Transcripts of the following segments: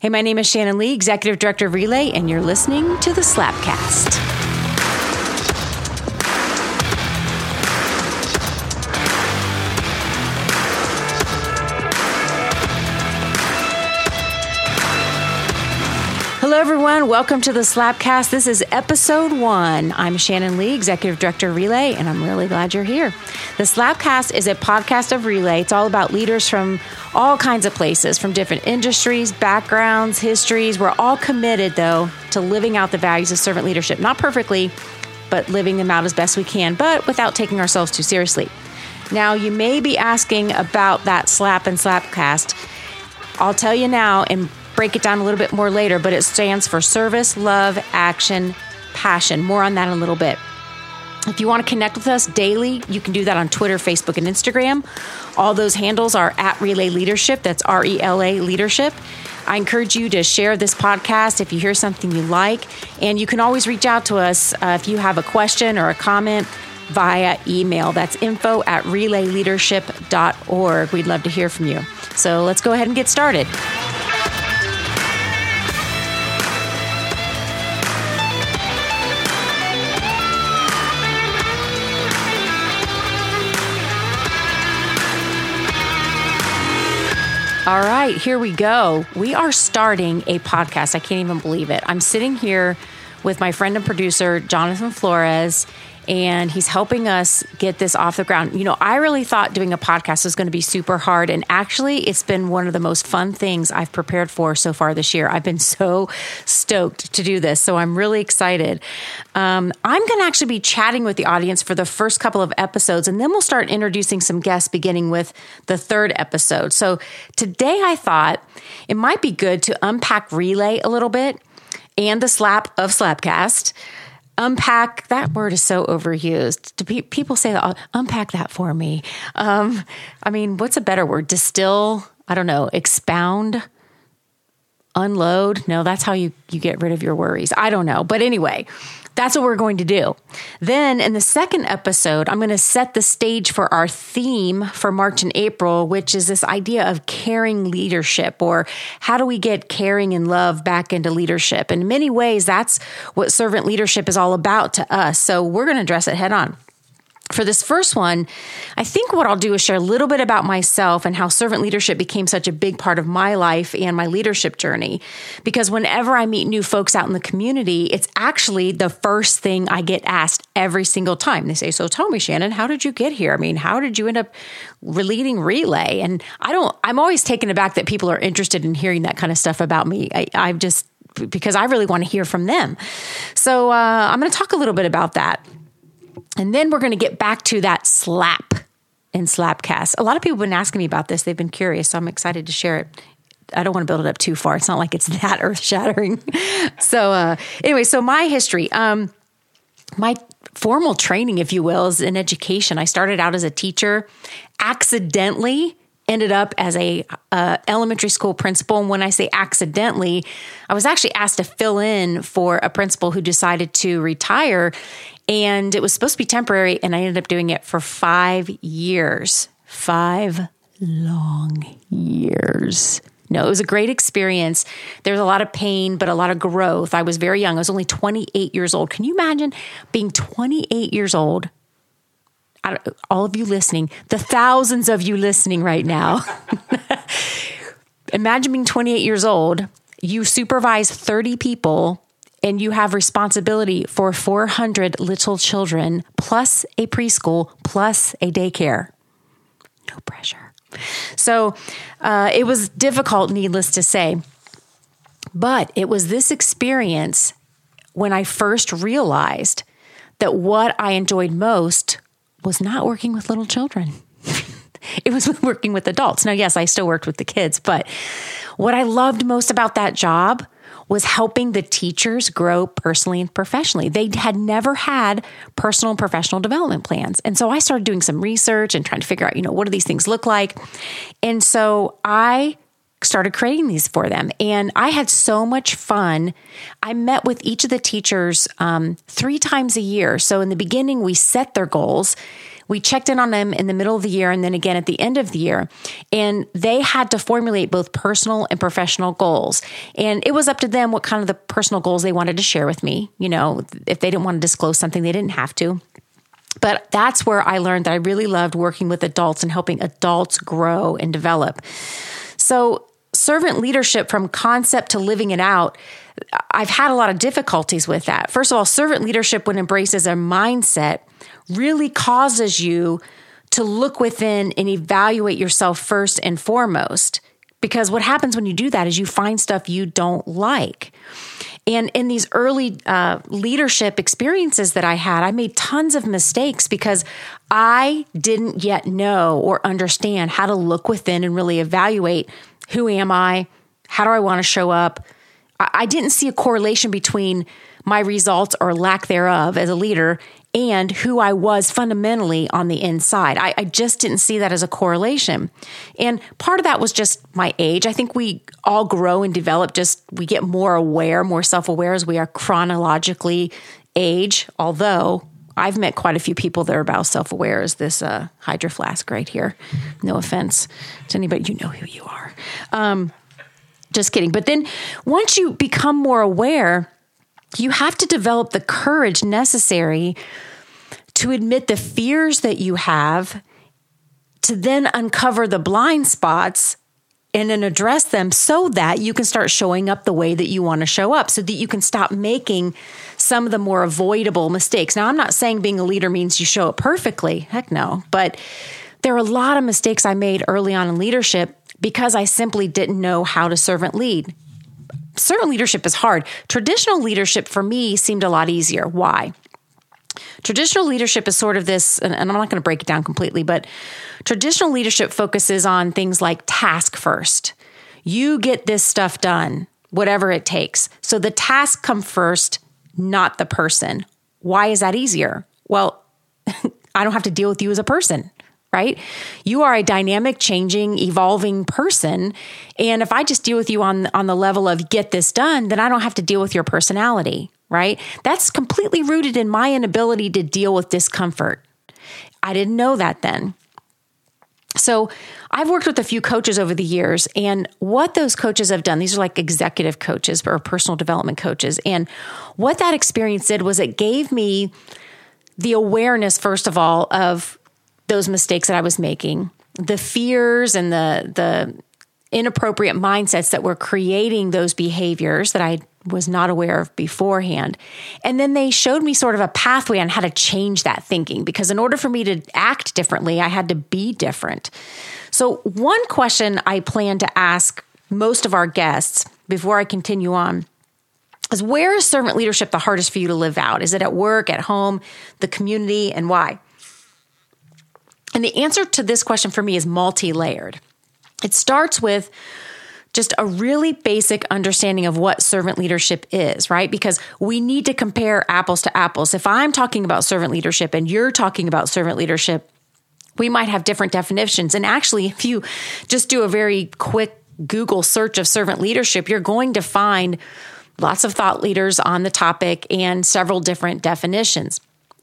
Hey, my name is Shannon Lee, Executive Director of Relā, and you're listening to the Slapcast. Everyone. Welcome to the Slapcast. This is episode one. I'm Shannon Lee, Executive Director of Relā, and I'm really glad you're here. The Slapcast is a podcast of Relā. It's all about leaders from all kinds of places, from different industries, backgrounds, histories. We're all committed, though, to living out the values of servant leadership. Not perfectly, but living them out as best we can, but without taking ourselves too seriously. Now, you may be asking about that slap and slapcast. I'll tell you now and break it down a little bit more later, but it stands for service, love, action, passion. More on that in a little bit. If you want to connect with us daily, you can do that on Twitter, Facebook, and Instagram. All those handles are at Relā Leadership. That's R E L A Leadership. I encourage you to share this podcast if you hear something you like. And you can always reach out to us uh, if you have a question or a comment via email. That's info at relaleadership.org. We'd love to hear from you. So let's go ahead and get started. All right, here we go. We are starting a podcast. I can't even believe it. I'm sitting here with my friend and producer, Jonathan Flores, and he's helping us get this off the ground. You know, I really thought doing a podcast was going to be super hard, and actually, it's been one of the most fun things I've prepared for so far this year. I've been so stoked to do this, so I'm really excited. Um, I'm going to actually be chatting with the audience for the first couple of episodes, and then we'll start introducing some guests beginning with the third episode. So today, I thought it might be good to unpack Relā a little bit and the slap of Slapcast unpack that word is so overused. Do pe- people say that unpack that for me. Um, i mean what's a better word? Distill? I don't know. Expound? Unload? No that's how you you get rid of your worries. I don't know. But anyway that's what we're going to do. Then in the second episode, I'm going to set the stage for our theme for March and April, which is this idea of caring leadership or how do we get caring and love back into leadership? In many ways, that's what servant leadership is all about to us. So we're going to address it head on for this first one, I think what I'll do is share a little bit about myself and how servant leadership became such a big part of my life and my leadership journey. Because whenever I meet new folks out in the community, it's actually the first thing I get asked every single time. They say, So tell me, Shannon, how did you get here? I mean, how did you end up leading Relā? And I don't, I'm always taken aback that people are interested in hearing that kind of stuff about me. I, I've just, because I really want to hear from them. So uh, I'm going to talk a little bit about that. And then we're going to get back to that slap in slapcast. A lot of people have been asking me about this. They've been curious, so I'm excited to share it. I don't want to build it up too far. It's not like it's that earth shattering. so, uh, anyway, so my history, um, my formal training, if you will, is in education. I started out as a teacher, accidentally ended up as a uh, elementary school principal and when i say accidentally i was actually asked to fill in for a principal who decided to retire and it was supposed to be temporary, and I ended up doing it for five years. Five long years. No, it was a great experience. There was a lot of pain, but a lot of growth. I was very young. I was only 28 years old. Can you imagine being 28 years old? All of you listening, the thousands of you listening right now. imagine being 28 years old. You supervise 30 people and you have responsibility for 400 little children plus a preschool plus a daycare. No pressure. So uh, it was difficult, needless to say. But it was this experience when I first realized that what I enjoyed most was not working with little children. it was working with adults. Now, yes, I still worked with the kids, but what I loved most about that job was helping the teachers grow personally and professionally. They had never had personal and professional development plans. And so I started doing some research and trying to figure out, you know, what do these things look like? And so I started creating these for them. And I had so much fun. I met with each of the teachers um, three times a year. So in the beginning, we set their goals. We checked in on them in the middle of the year and then again at the end of the year. And they had to formulate both personal and professional goals. And it was up to them what kind of the personal goals they wanted to share with me. You know, if they didn't want to disclose something, they didn't have to. But that's where I learned that I really loved working with adults and helping adults grow and develop. So servant leadership from concept to living it out, I've had a lot of difficulties with that. First of all, servant leadership, when embraces a mindset, really causes you to look within and evaluate yourself first and foremost. Because what happens when you do that is you find stuff you don't like. And in these early uh, leadership experiences that I had, I made tons of mistakes because I didn't yet know or understand how to look within and really evaluate who am I? How do I want to show up? I didn't see a correlation between my results or lack thereof as a leader and who I was fundamentally on the inside. I, I, just didn't see that as a correlation. And part of that was just my age. I think we all grow and develop, just we get more aware, more self aware as we are chronologically age. Although I've met quite a few people that are about self aware as this uh, Hydro Flask right here. No offense to anybody, you know who you are. Um, just kidding. But then once you become more aware, you have to develop the courage necessary to admit the fears that you have, to then uncover the blind spots and then address them so that you can start showing up the way that you want to show up so that you can stop making some of the more avoidable mistakes. Now, I'm not saying being a leader means you show up perfectly. Heck no. But there are a lot of mistakes I made early on in leadership because I simply didn't know how to servant lead. Servant leadership is hard. Traditional leadership for me seemed a lot easier. Why? Traditional leadership is sort of this, and I'm not going to break it down completely, but traditional leadership focuses on things like task first. You get this stuff done, whatever it takes. So the task come first, not the person. Why is that easier? Well, I don't have to deal with you as a person right? You are a dynamic, changing, evolving person. And if I just deal with you on, on the level of get this done, then I don't have to deal with your personality, right? That's completely rooted in my inability to deal with discomfort. I didn't know that then. So I've worked with a few coaches over the years, and what those coaches have done, these are like executive coaches or personal development coaches. And what that experience did was it gave me the awareness, first of all, of those mistakes that I was making, the fears and the the inappropriate mindsets that were creating those behaviors that I was not aware of beforehand. And then they showed me sort of a pathway on how to change that thinking because in order for me to act differently, I had to be different. So, one question I plan to ask most of our guests before I continue on is where is servant leadership the hardest for you to live out? Is it at work, at home, the community, and why? And the answer to this question for me is multi layered. It starts with just a really basic understanding of what servant leadership is, right? Because we need to compare apples to apples. If I'm talking about servant leadership and you're talking about servant leadership, we might have different definitions. And actually, if you just do a very quick Google search of servant leadership, you're going to find lots of thought leaders on the topic and several different definitions.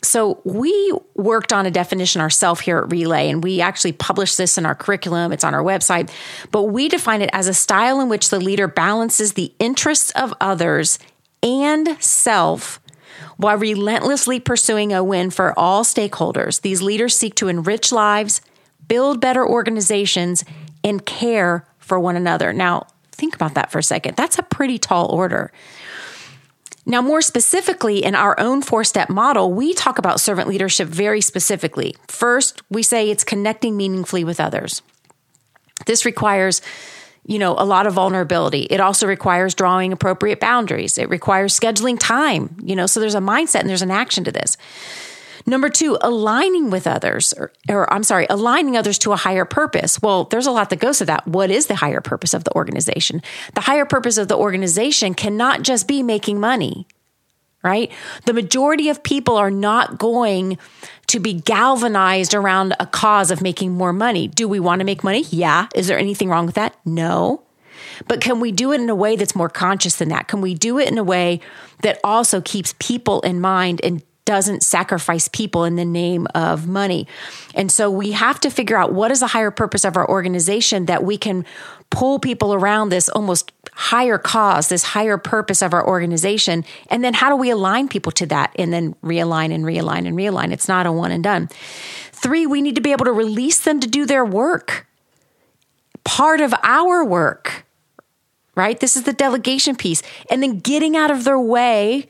So we worked on a definition ourselves here at Relā, and we actually published this in our curriculum. It's on our website, but we define it as a style in which the leader balances the interests of others and self while relentlessly pursuing a win for all stakeholders. These leaders seek to enrich lives, build better organizations, and care for one another. Now, think about that for a second. That's a pretty tall order. Now, more specifically, in our own four step model, we talk about servant leadership very specifically. First, we say it's connecting meaningfully with others. This requires you know, a lot of vulnerability. It also requires drawing appropriate boundaries. It requires scheduling time, you know, so there's a mindset and there's an action to this. Number two, aligning with others, or, or, I'm sorry, aligning others to a higher purpose. Well, there's a lot that goes to that. What is the higher purpose of the organization? The higher purpose of the organization cannot just be making money, right? The majority of people are not going to be galvanized around a cause of making more money. Do we want to make money? Yeah. Is there anything wrong with that? No. But can we do it in a way that's more conscious than that? Can we do it in a way that also keeps people in mind and doesn't sacrifice people in the name of money. And so we have to figure out what is the higher purpose of our organization that we can pull people around this almost higher cause, this higher purpose of our organization. And then how do we align people to that and then realign and realign and realign? It's not a one and done. Three, we need to be able to release them to do their work. Part of our work, right? This is the delegation piece. And then getting out of their way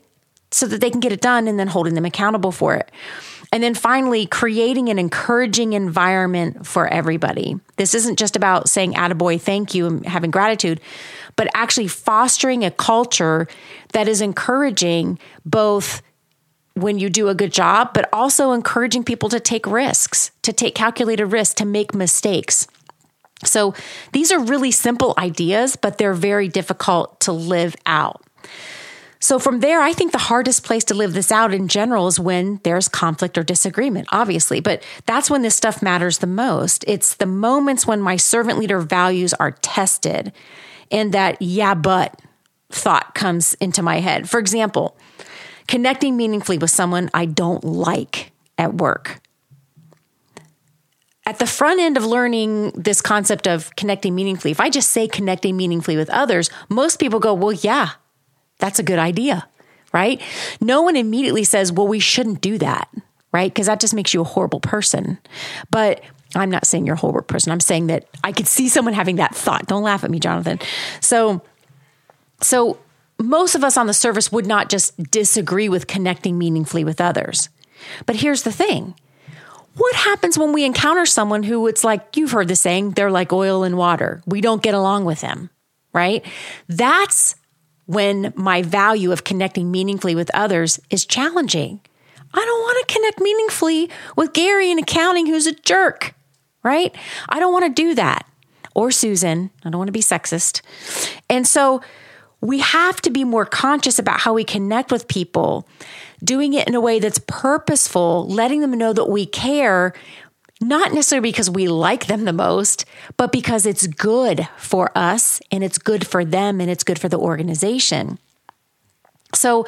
so that they can get it done and then holding them accountable for it. And then finally, creating an encouraging environment for everybody. This isn't just about saying attaboy, thank you, and having gratitude, but actually fostering a culture that is encouraging both when you do a good job, but also encouraging people to take risks, to take calculated risks, to make mistakes. So these are really simple ideas, but they're very difficult to live out. So from there, I think the hardest place to live this out in general is when there's conflict or disagreement, obviously, but that's when this stuff matters the most. It's the moments when my servant leader values are tested and that, yeah, but thought comes into my head. For example, connecting meaningfully with someone I don't like at work. At the front end of learning this concept of connecting meaningfully, if I just say connecting meaningfully with others, most people go, well, yeah, that's a good idea, right? No one immediately says, well, we shouldn't do that, right? Because that just makes you a horrible person. But I'm not saying you're a horrible person. I'm saying that I could see someone having that thought. Don't laugh at me, Jonathan. So, so most of us on the service would not just disagree with connecting meaningfully with others. But here's the thing. What happens when we encounter someone who it's like, you've heard the saying, they're like oil and water. We don't get along with them, right? That's when my value of connecting meaningfully with others is challenging. I don't want to connect meaningfully with Gary in accounting who's a jerk, right? I don't want to do that. Or Susan. I don't want to be sexist. And so we have to be more conscious about how we connect with people, doing it in a way that's purposeful, letting them know that we care not necessarily because we like them the most, but because it's good for us and it's good for them and it's good for the organization. So,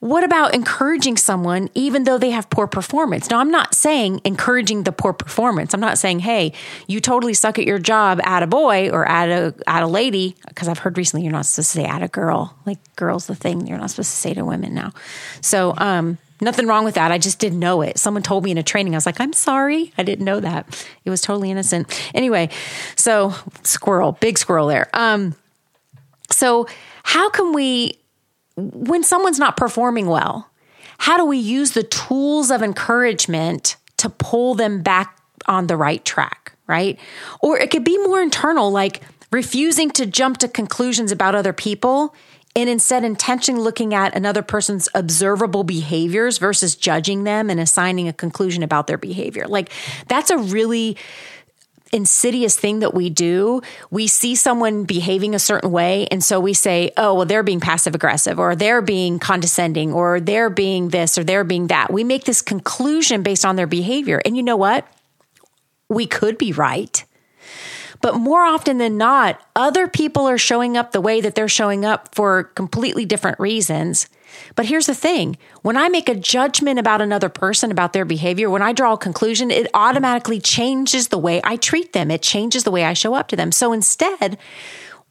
what about encouraging someone even though they have poor performance? Now, I'm not saying encouraging the poor performance. I'm not saying, hey, you totally suck at your job at a boy or at a at a lady, because I've heard recently you're not supposed to say at a girl. Like girl's the thing you're not supposed to say to women now. So um Nothing wrong with that. I just didn't know it. Someone told me in a training. I was like, I'm sorry. I didn't know that. It was totally innocent. Anyway, so squirrel, big squirrel there. Um, so how can we, when someone's not performing well, how do we use the tools of encouragement to pull them back on the right track, right? Or it could be more internal, like refusing to jump to conclusions about other people and instead intentionally looking at another person's observable behaviors versus judging them and assigning a conclusion about their behavior. Like that's a really insidious thing that we do. We see someone behaving a certain way. And so we say, oh, well, they're being passive aggressive or they're being condescending or they're being this or they're being that. We make this conclusion based on their behavior. And you know what? We could be right. But more often than not, other people are showing up the way that they're showing up for completely different reasons. But here's the thing when I make a judgment about another person, about their behavior, when I draw a conclusion, it automatically changes the way I treat them. It changes the way I show up to them. So instead,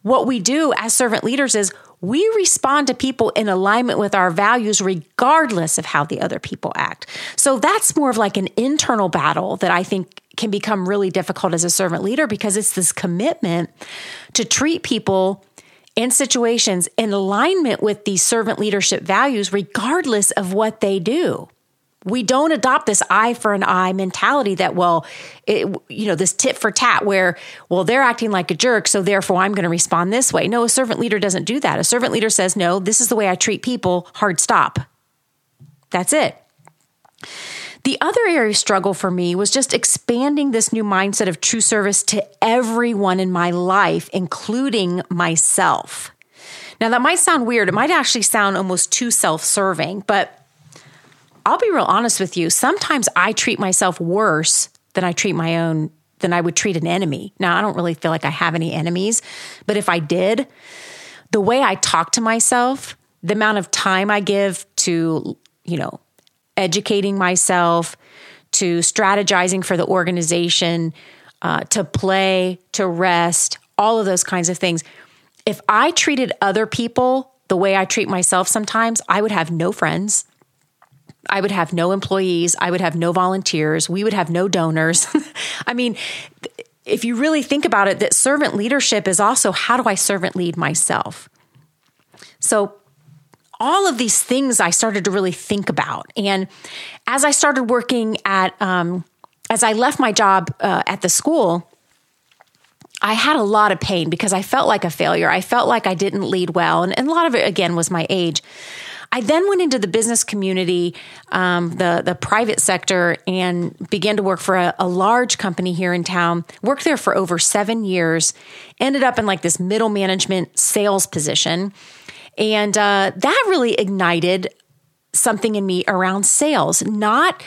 what we do as servant leaders is we respond to people in alignment with our values, regardless of how the other people act. So that's more of like an internal battle that I think can become really difficult as a servant leader because it's this commitment to treat people in situations in alignment with these servant leadership values, regardless of what they do. We don't adopt this eye for an eye mentality that, well, it, you know, this tit for tat where, well, they're acting like a jerk, so therefore I'm going to respond this way. No, a servant leader doesn't do that. A servant leader says, no, this is the way I treat people, hard stop. That's it. The other area of struggle for me was just expanding this new mindset of true service to everyone in my life, including myself. Now, that might sound weird. It might actually sound almost too self serving, but I'll be real honest with you. Sometimes I treat myself worse than I treat my own than I would treat an enemy. Now, I don't really feel like I have any enemies, but if I did, the way I talk to myself, the amount of time I give to, you know, educating myself, to strategizing for the organization, uh, to play, to rest, all of those kinds of things. If I treated other people the way I treat myself sometimes, I would have no friends. I would have no employees. I would have no volunteers. We would have no donors. I mean, if you really think about it, that servant leadership is also how do I servant lead myself? So, all of these things I started to really think about. And as I started working at, um, as I left my job uh, at the school, I had a lot of pain because I felt like a failure. I felt like I didn't lead well. And, and a lot of it, again, was my age. I then went into the business community, um, the the private sector, and began to work for a, a, large company here in town. Worked there for over seven years. Ended up in like this middle management sales position, and uh, that really ignited something in me around sales. Not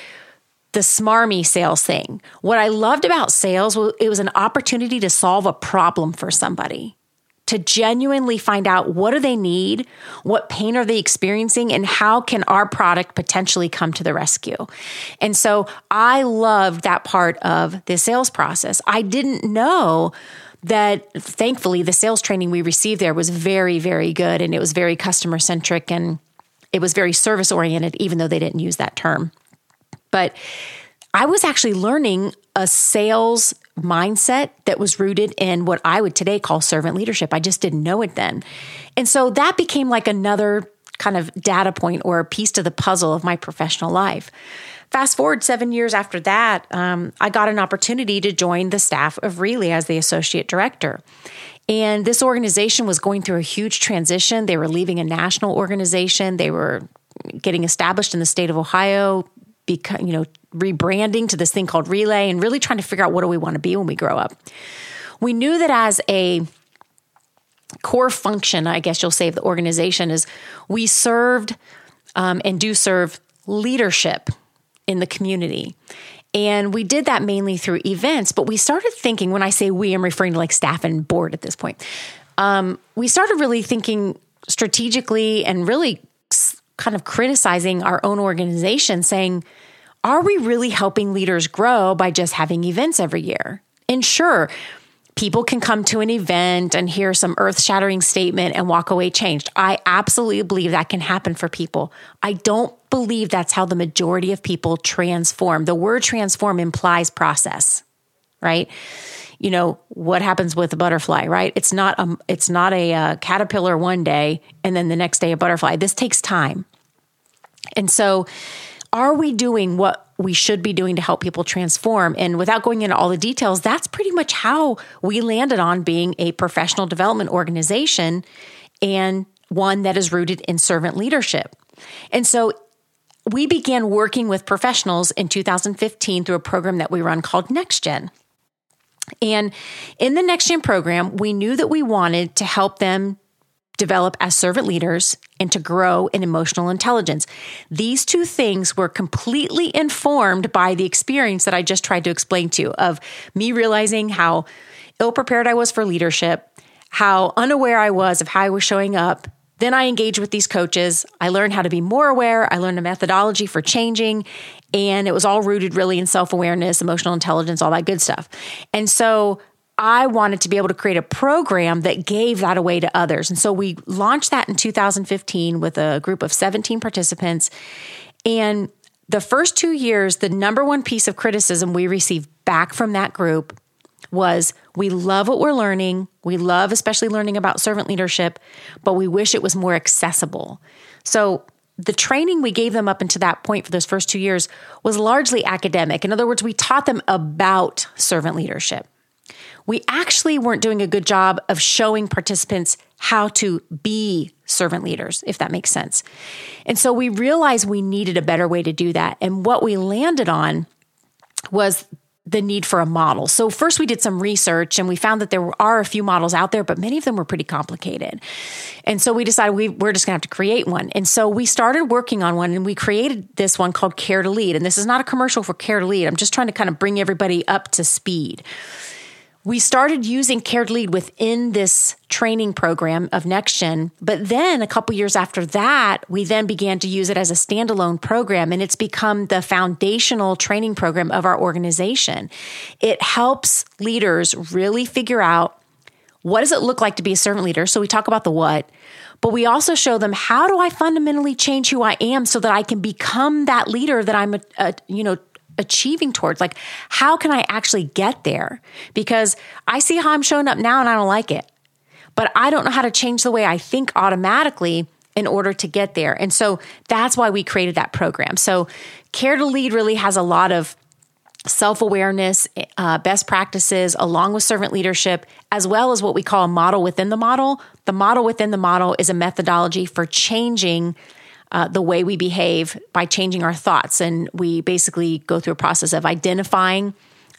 the smarmy sales thing. What I loved about sales was it was an opportunity to solve a problem for somebody to genuinely find out what do they need, what pain are they experiencing, and how can our product potentially come to the rescue. And so I loved that part of the sales process. I didn't know that thankfully the sales training we received there was very, very good and it was very customer centric and it was very service oriented, even though they didn't use that term. But I was actually learning a sales mindset that was rooted in what I would today call servant leadership. I just didn't know it then. And so that became like another kind of data point or piece to the puzzle of my professional life. Fast forward seven years after that, um, I got an opportunity to join the staff of Relā as the associate director. And this organization was going through a huge transition. They were leaving a national organization. They were getting established in the state of Ohio, become, you know, rebranding to this thing called Relā and really trying to figure out what do we want to be when we grow up. We knew that as a core function, I guess you'll say, of the organization is we served um, and do serve leadership in the community. And we did that mainly through events, but we started thinking when I say we, I'm referring to like staff and board at this point. Um, we started really thinking strategically and really kind of criticizing our own organization, saying, are we really helping leaders grow by just having events every year? And sure, people can come to an event and hear some earth shattering statement and walk away changed. I absolutely believe that can happen for people. I don't believe that's how the majority of people transform. The word transform implies process, right? You know what happens with a butterfly, right? It's not a it's not a uh, caterpillar one day and then the next day a butterfly. This takes time, and so are we doing what we should be doing to help people transform? And without going into all the details, that's pretty much how we landed on being a professional development organization and one that is rooted in servant leadership. And so we began working with professionals in 2015 through a program that we run called NextGen. And in the NextGen program, we knew that we wanted to help them develop as servant leaders, and to grow in emotional intelligence. These two things were completely informed by the experience that I just tried to explain to you of me realizing how ill prepared I was for leadership, how unaware I was of how I was showing up. Then I engaged with these coaches. I learned how to be more aware. I learned a methodology for changing, and it was all rooted really in self awareness, emotional intelligence, all that good stuff. And so I wanted to be able to create a program that gave that away to others. And so we launched that in 2015 with a group of 17 participants. And the first two years, the number one piece of criticism we received back from that group was we love what we're learning. We love, especially learning about servant leadership, but we wish it was more accessible. So the training we gave them up until that point for those first two years was largely academic. In other words, we taught them about servant leadership we actually weren't doing a good job of showing participants how to be servant leaders, if that makes sense. And so we realized we needed a better way to do that. And what we landed on was the need for a model. So first we did some research and we found that there are a few models out there, but many of them were pretty complicated. And so we decided we, we're just gonna have to create one. And so we started working on one and we created this one called Care to Lead. And this is not a commercial for Care to Lead. I'm just trying to kind of bring everybody up to speed we started using Care to Lead within this training program of NextGen. But then a couple years after that, we then began to use it as a standalone program and it's become the foundational training program of our organization. It helps leaders really figure out what does it look like to be a servant leader? So we talk about the what, but we also show them how do I fundamentally change who I am so that I can become that leader that I'm, a, you know, achieving towards? Like, how can I actually get there? Because I see how I'm showing up now and I don't like it, but I don't know how to change the way I think automatically in order to get there. And so that's why we created that program. So, Care to Lead really has a lot of self awareness, uh, best practices, along with servant leadership, as well as what we call a model within the model. The model within the model is a methodology for changing uh, the way we behave by changing our thoughts. And we basically go through a process of identifying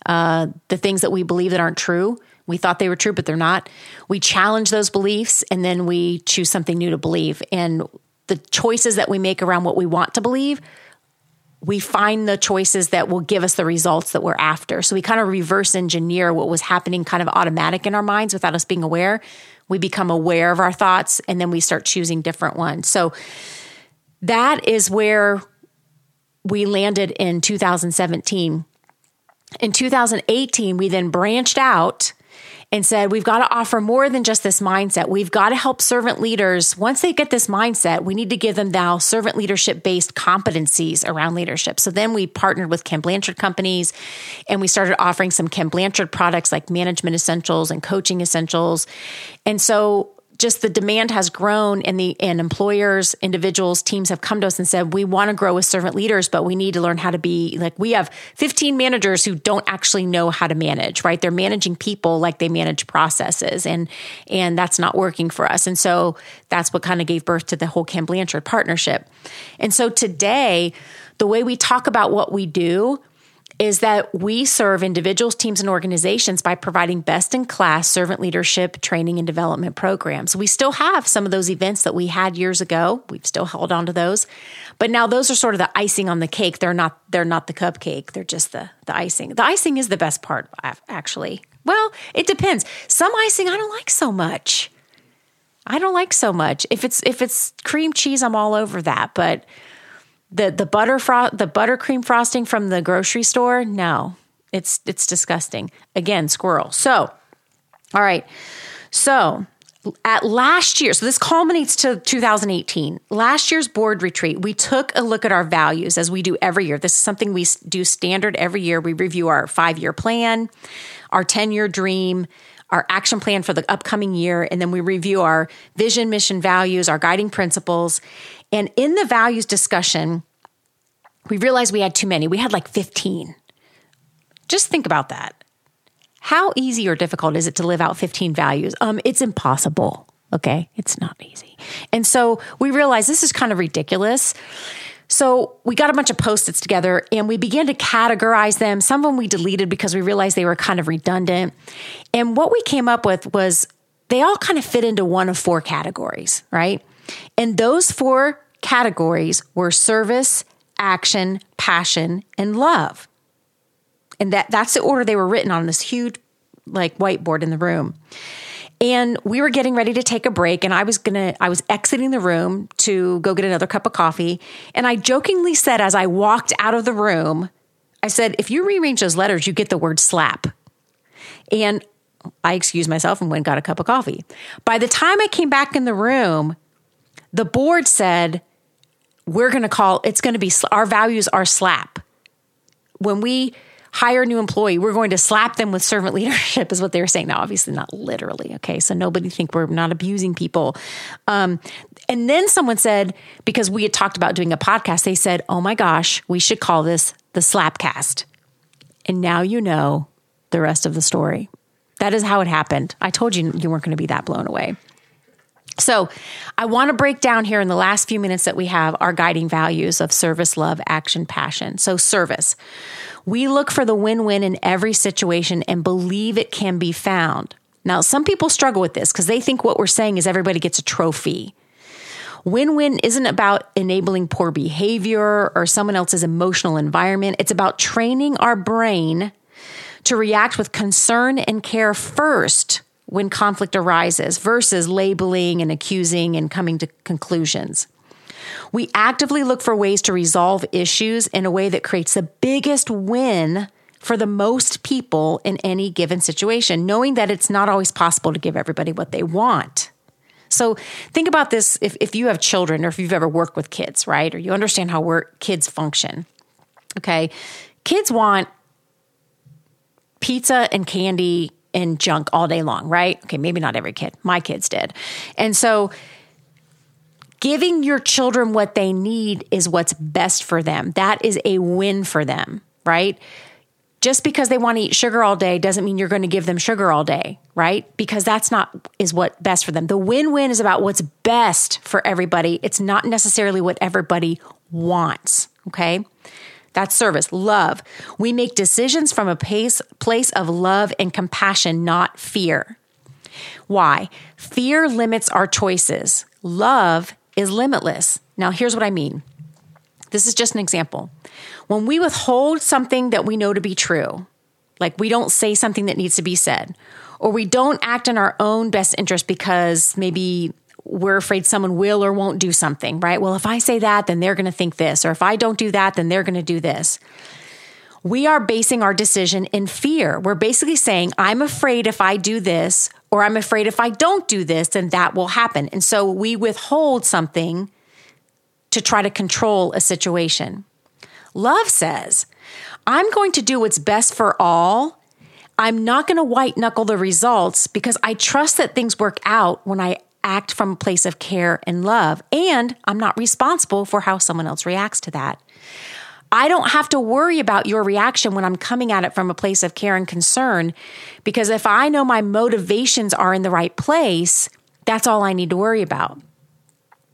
uh, the things that we believe that aren't true. We thought they were true, but they're not. We challenge those beliefs and then we choose something new to believe. And the choices that we make around what we want to believe, we find the choices that will give us the results that we're after. So we kind of reverse engineer what was happening kind of automatic in our minds without us being aware. We become aware of our thoughts and then we start choosing different ones. So that is where we landed in 2017. In 2018, we then branched out and said, we've got to offer more than just this mindset. We've got to help servant leaders. Once they get this mindset, we need to give them now servant leadership based competencies around leadership. So then we partnered with Ken Blanchard companies and we started offering some Ken Blanchard products like management essentials and coaching essentials. And so just the demand has grown and the and employers individuals teams have come to us and said we want to grow with servant leaders but we need to learn how to be like we have 15 managers who don't actually know how to manage right? They're managing people like they manage processes and and that's not working for us. And so that's what kind of gave birth to the whole Ken Blanchard partnership. And so today the way we talk about what we do is that we serve individuals, teams, and organizations by providing best in class servant leadership training and development programs. We still have some of those events that we had years ago. We've still held on to those. But now those are sort of the icing on the cake. They're not they're not the cupcake. They're just the the icing. The icing is the best part actually. Well, it depends. Some icing I don't like so much. I don't like so much. If it's if it's cream cheese, I'm all over that. But the the butter fro- the buttercream frosting from the grocery store? No. It's it's disgusting. Again squirrel. So all right. So at last year so this culminates to 2018 last year's board retreat we took a look at our values as we do every year. This is something we do standard every year. We review our five year plan our 10 year dream our action plan for the upcoming year and then we review our vision mission values our guiding principles and in the values discussion, we realized we had too many. We had like 15. Just think about that. How easy or difficult is it to live out 15 values? Um, it's impossible. Okay. It's not easy. And so we realized this is kind of ridiculous. So we got a bunch of post its together and we began to categorize them. Some of them we deleted because we realized they were kind of redundant. And what we came up with was they all kind of fit into one of four categories, right? And those four categories were service, action, passion, and love. And that that's the order they were written on this huge like whiteboard in the room. And we were getting ready to take a break and I was to I was exiting the room to go get another cup of coffee and I jokingly said as I walked out of the room I said if you rearrange those letters you get the word slap. And I excused myself and went and got a cup of coffee. By the time I came back in the room, the board said, we're to call it's to be our values are slap. When we hire a new employee, we're going to slap them with servant leadership, is what they were saying. Now, obviously, not literally. Okay. So nobody think we're not abusing people. Um, and then someone said, because we had talked about doing a podcast, they said, oh my gosh, we should call this the Slapcast. And now you know the rest of the story. That is how it happened. I told you you weren't going to be that blown away. So, I want to break down here in the last few minutes that we have our guiding values of service, love, action, passion. So, service. We look for the win win in every situation and believe it can be found. Now, some people struggle with this because they think what we're saying is everybody gets a trophy. Win win isn't about enabling poor behavior or someone else's emotional environment. It's about training our brain to react with concern and care first when conflict arises versus labeling and accusing and coming to conclusions. We actively look for ways to resolve issues in a way that creates the biggest win for the most people in any given situation, knowing that it's not always possible to give everybody what they want. So think about this if, if you have children or if you've ever worked with kids, right? Or you understand how work, kids function. Okay. Kids want pizza and candy and junk all day long, right? Okay, maybe not every kid. My kids did. And so giving your children what they need is what's best for them. That is a win for them, right? Just because they want to eat sugar all day doesn't mean you're going to give them sugar all day, right? Because that's not is what best for them. The win-win is about what's best for everybody. It's not necessarily what everybody wants, okay? That's service, love. We make decisions from a place, place of love and compassion, not fear. Why? Fear limits our choices. Love is limitless. Now, here's what I mean. This is just an example. When we withhold something that we know to be true, like we don't say something that needs to be said, or we don't act in our own best interest because maybe we're afraid someone will or won't do something, right? Well, if I say that, then they're going to think this. Or if I don't do that, then they're going to do this. We are basing our decision in fear. We're basically saying, I'm afraid if I do this, or I'm afraid if I don't do this, then that will happen. And so we withhold something to try to control a situation. Love says, I'm going to do what's best for all. I'm not going to white knuckle the results because I trust that things work out when I act from a place of care and love. And I'm not responsible for how someone else reacts to that. I don't have to worry about your reaction when I'm coming at it from a place of care and concern because if I know my motivations are in the right place, that's all I need to worry about.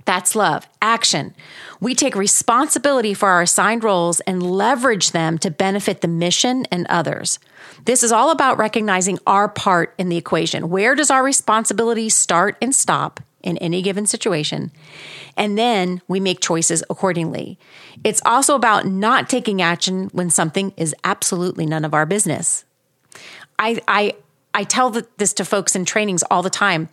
That's love. Action. We take responsibility for our assigned roles and leverage them to benefit the mission and others. This is all about recognizing our part in the equation. Where does our responsibility start and stop in any given situation? And then we make choices accordingly. It's also about not taking action when something is absolutely none of our business. I, I, I tell this to folks in trainings all the time.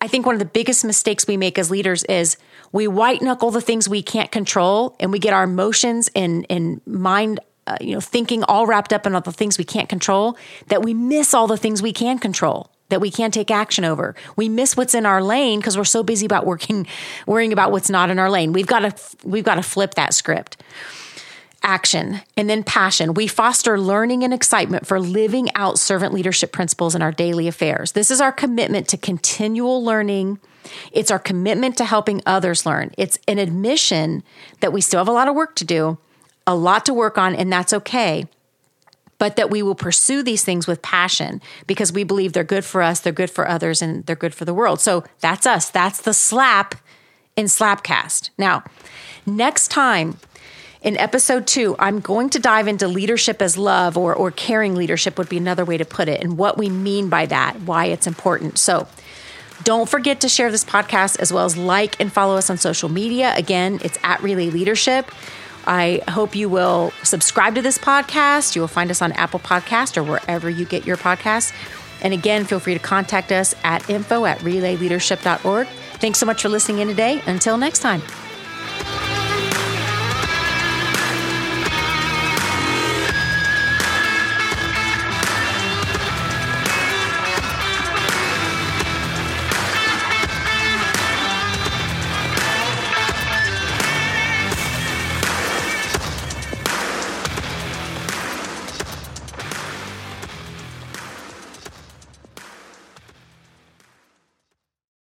I think one of the biggest mistakes we make as leaders is we white knuckle the things we can't control and we get our emotions and, and mind, uh, you know, thinking all wrapped up in all the things we can't control that we miss all the things we can control that we can't take action over. We miss what's in our lane because we're so busy about working, worrying about what's not in our lane. We've got to, we've got to flip that script action, and then passion. We foster learning and excitement for living out servant leadership principles in our daily affairs. This is our commitment to continual learning. It's our commitment to helping others learn. It's an admission that we still have a lot of work to do, a lot to work on, and that's okay. But that we will pursue these things with passion because we believe they're good for us, they're good for others, and they're good for the world. So that's us. That's the slap in Slapcast. Now, next time in episode two, I'm going to dive into leadership as love or, or caring leadership, would be another way to put it, and what we mean by that, why it's important. So, don't forget to share this podcast as well as like and follow us on social media. Again, it's at Relā Leadership. I hope you will subscribe to this podcast. You will find us on Apple Podcast or wherever you get your podcasts. And again, feel free to contact us at info at relaleadership.org. Thanks so much for listening in today. Until next time.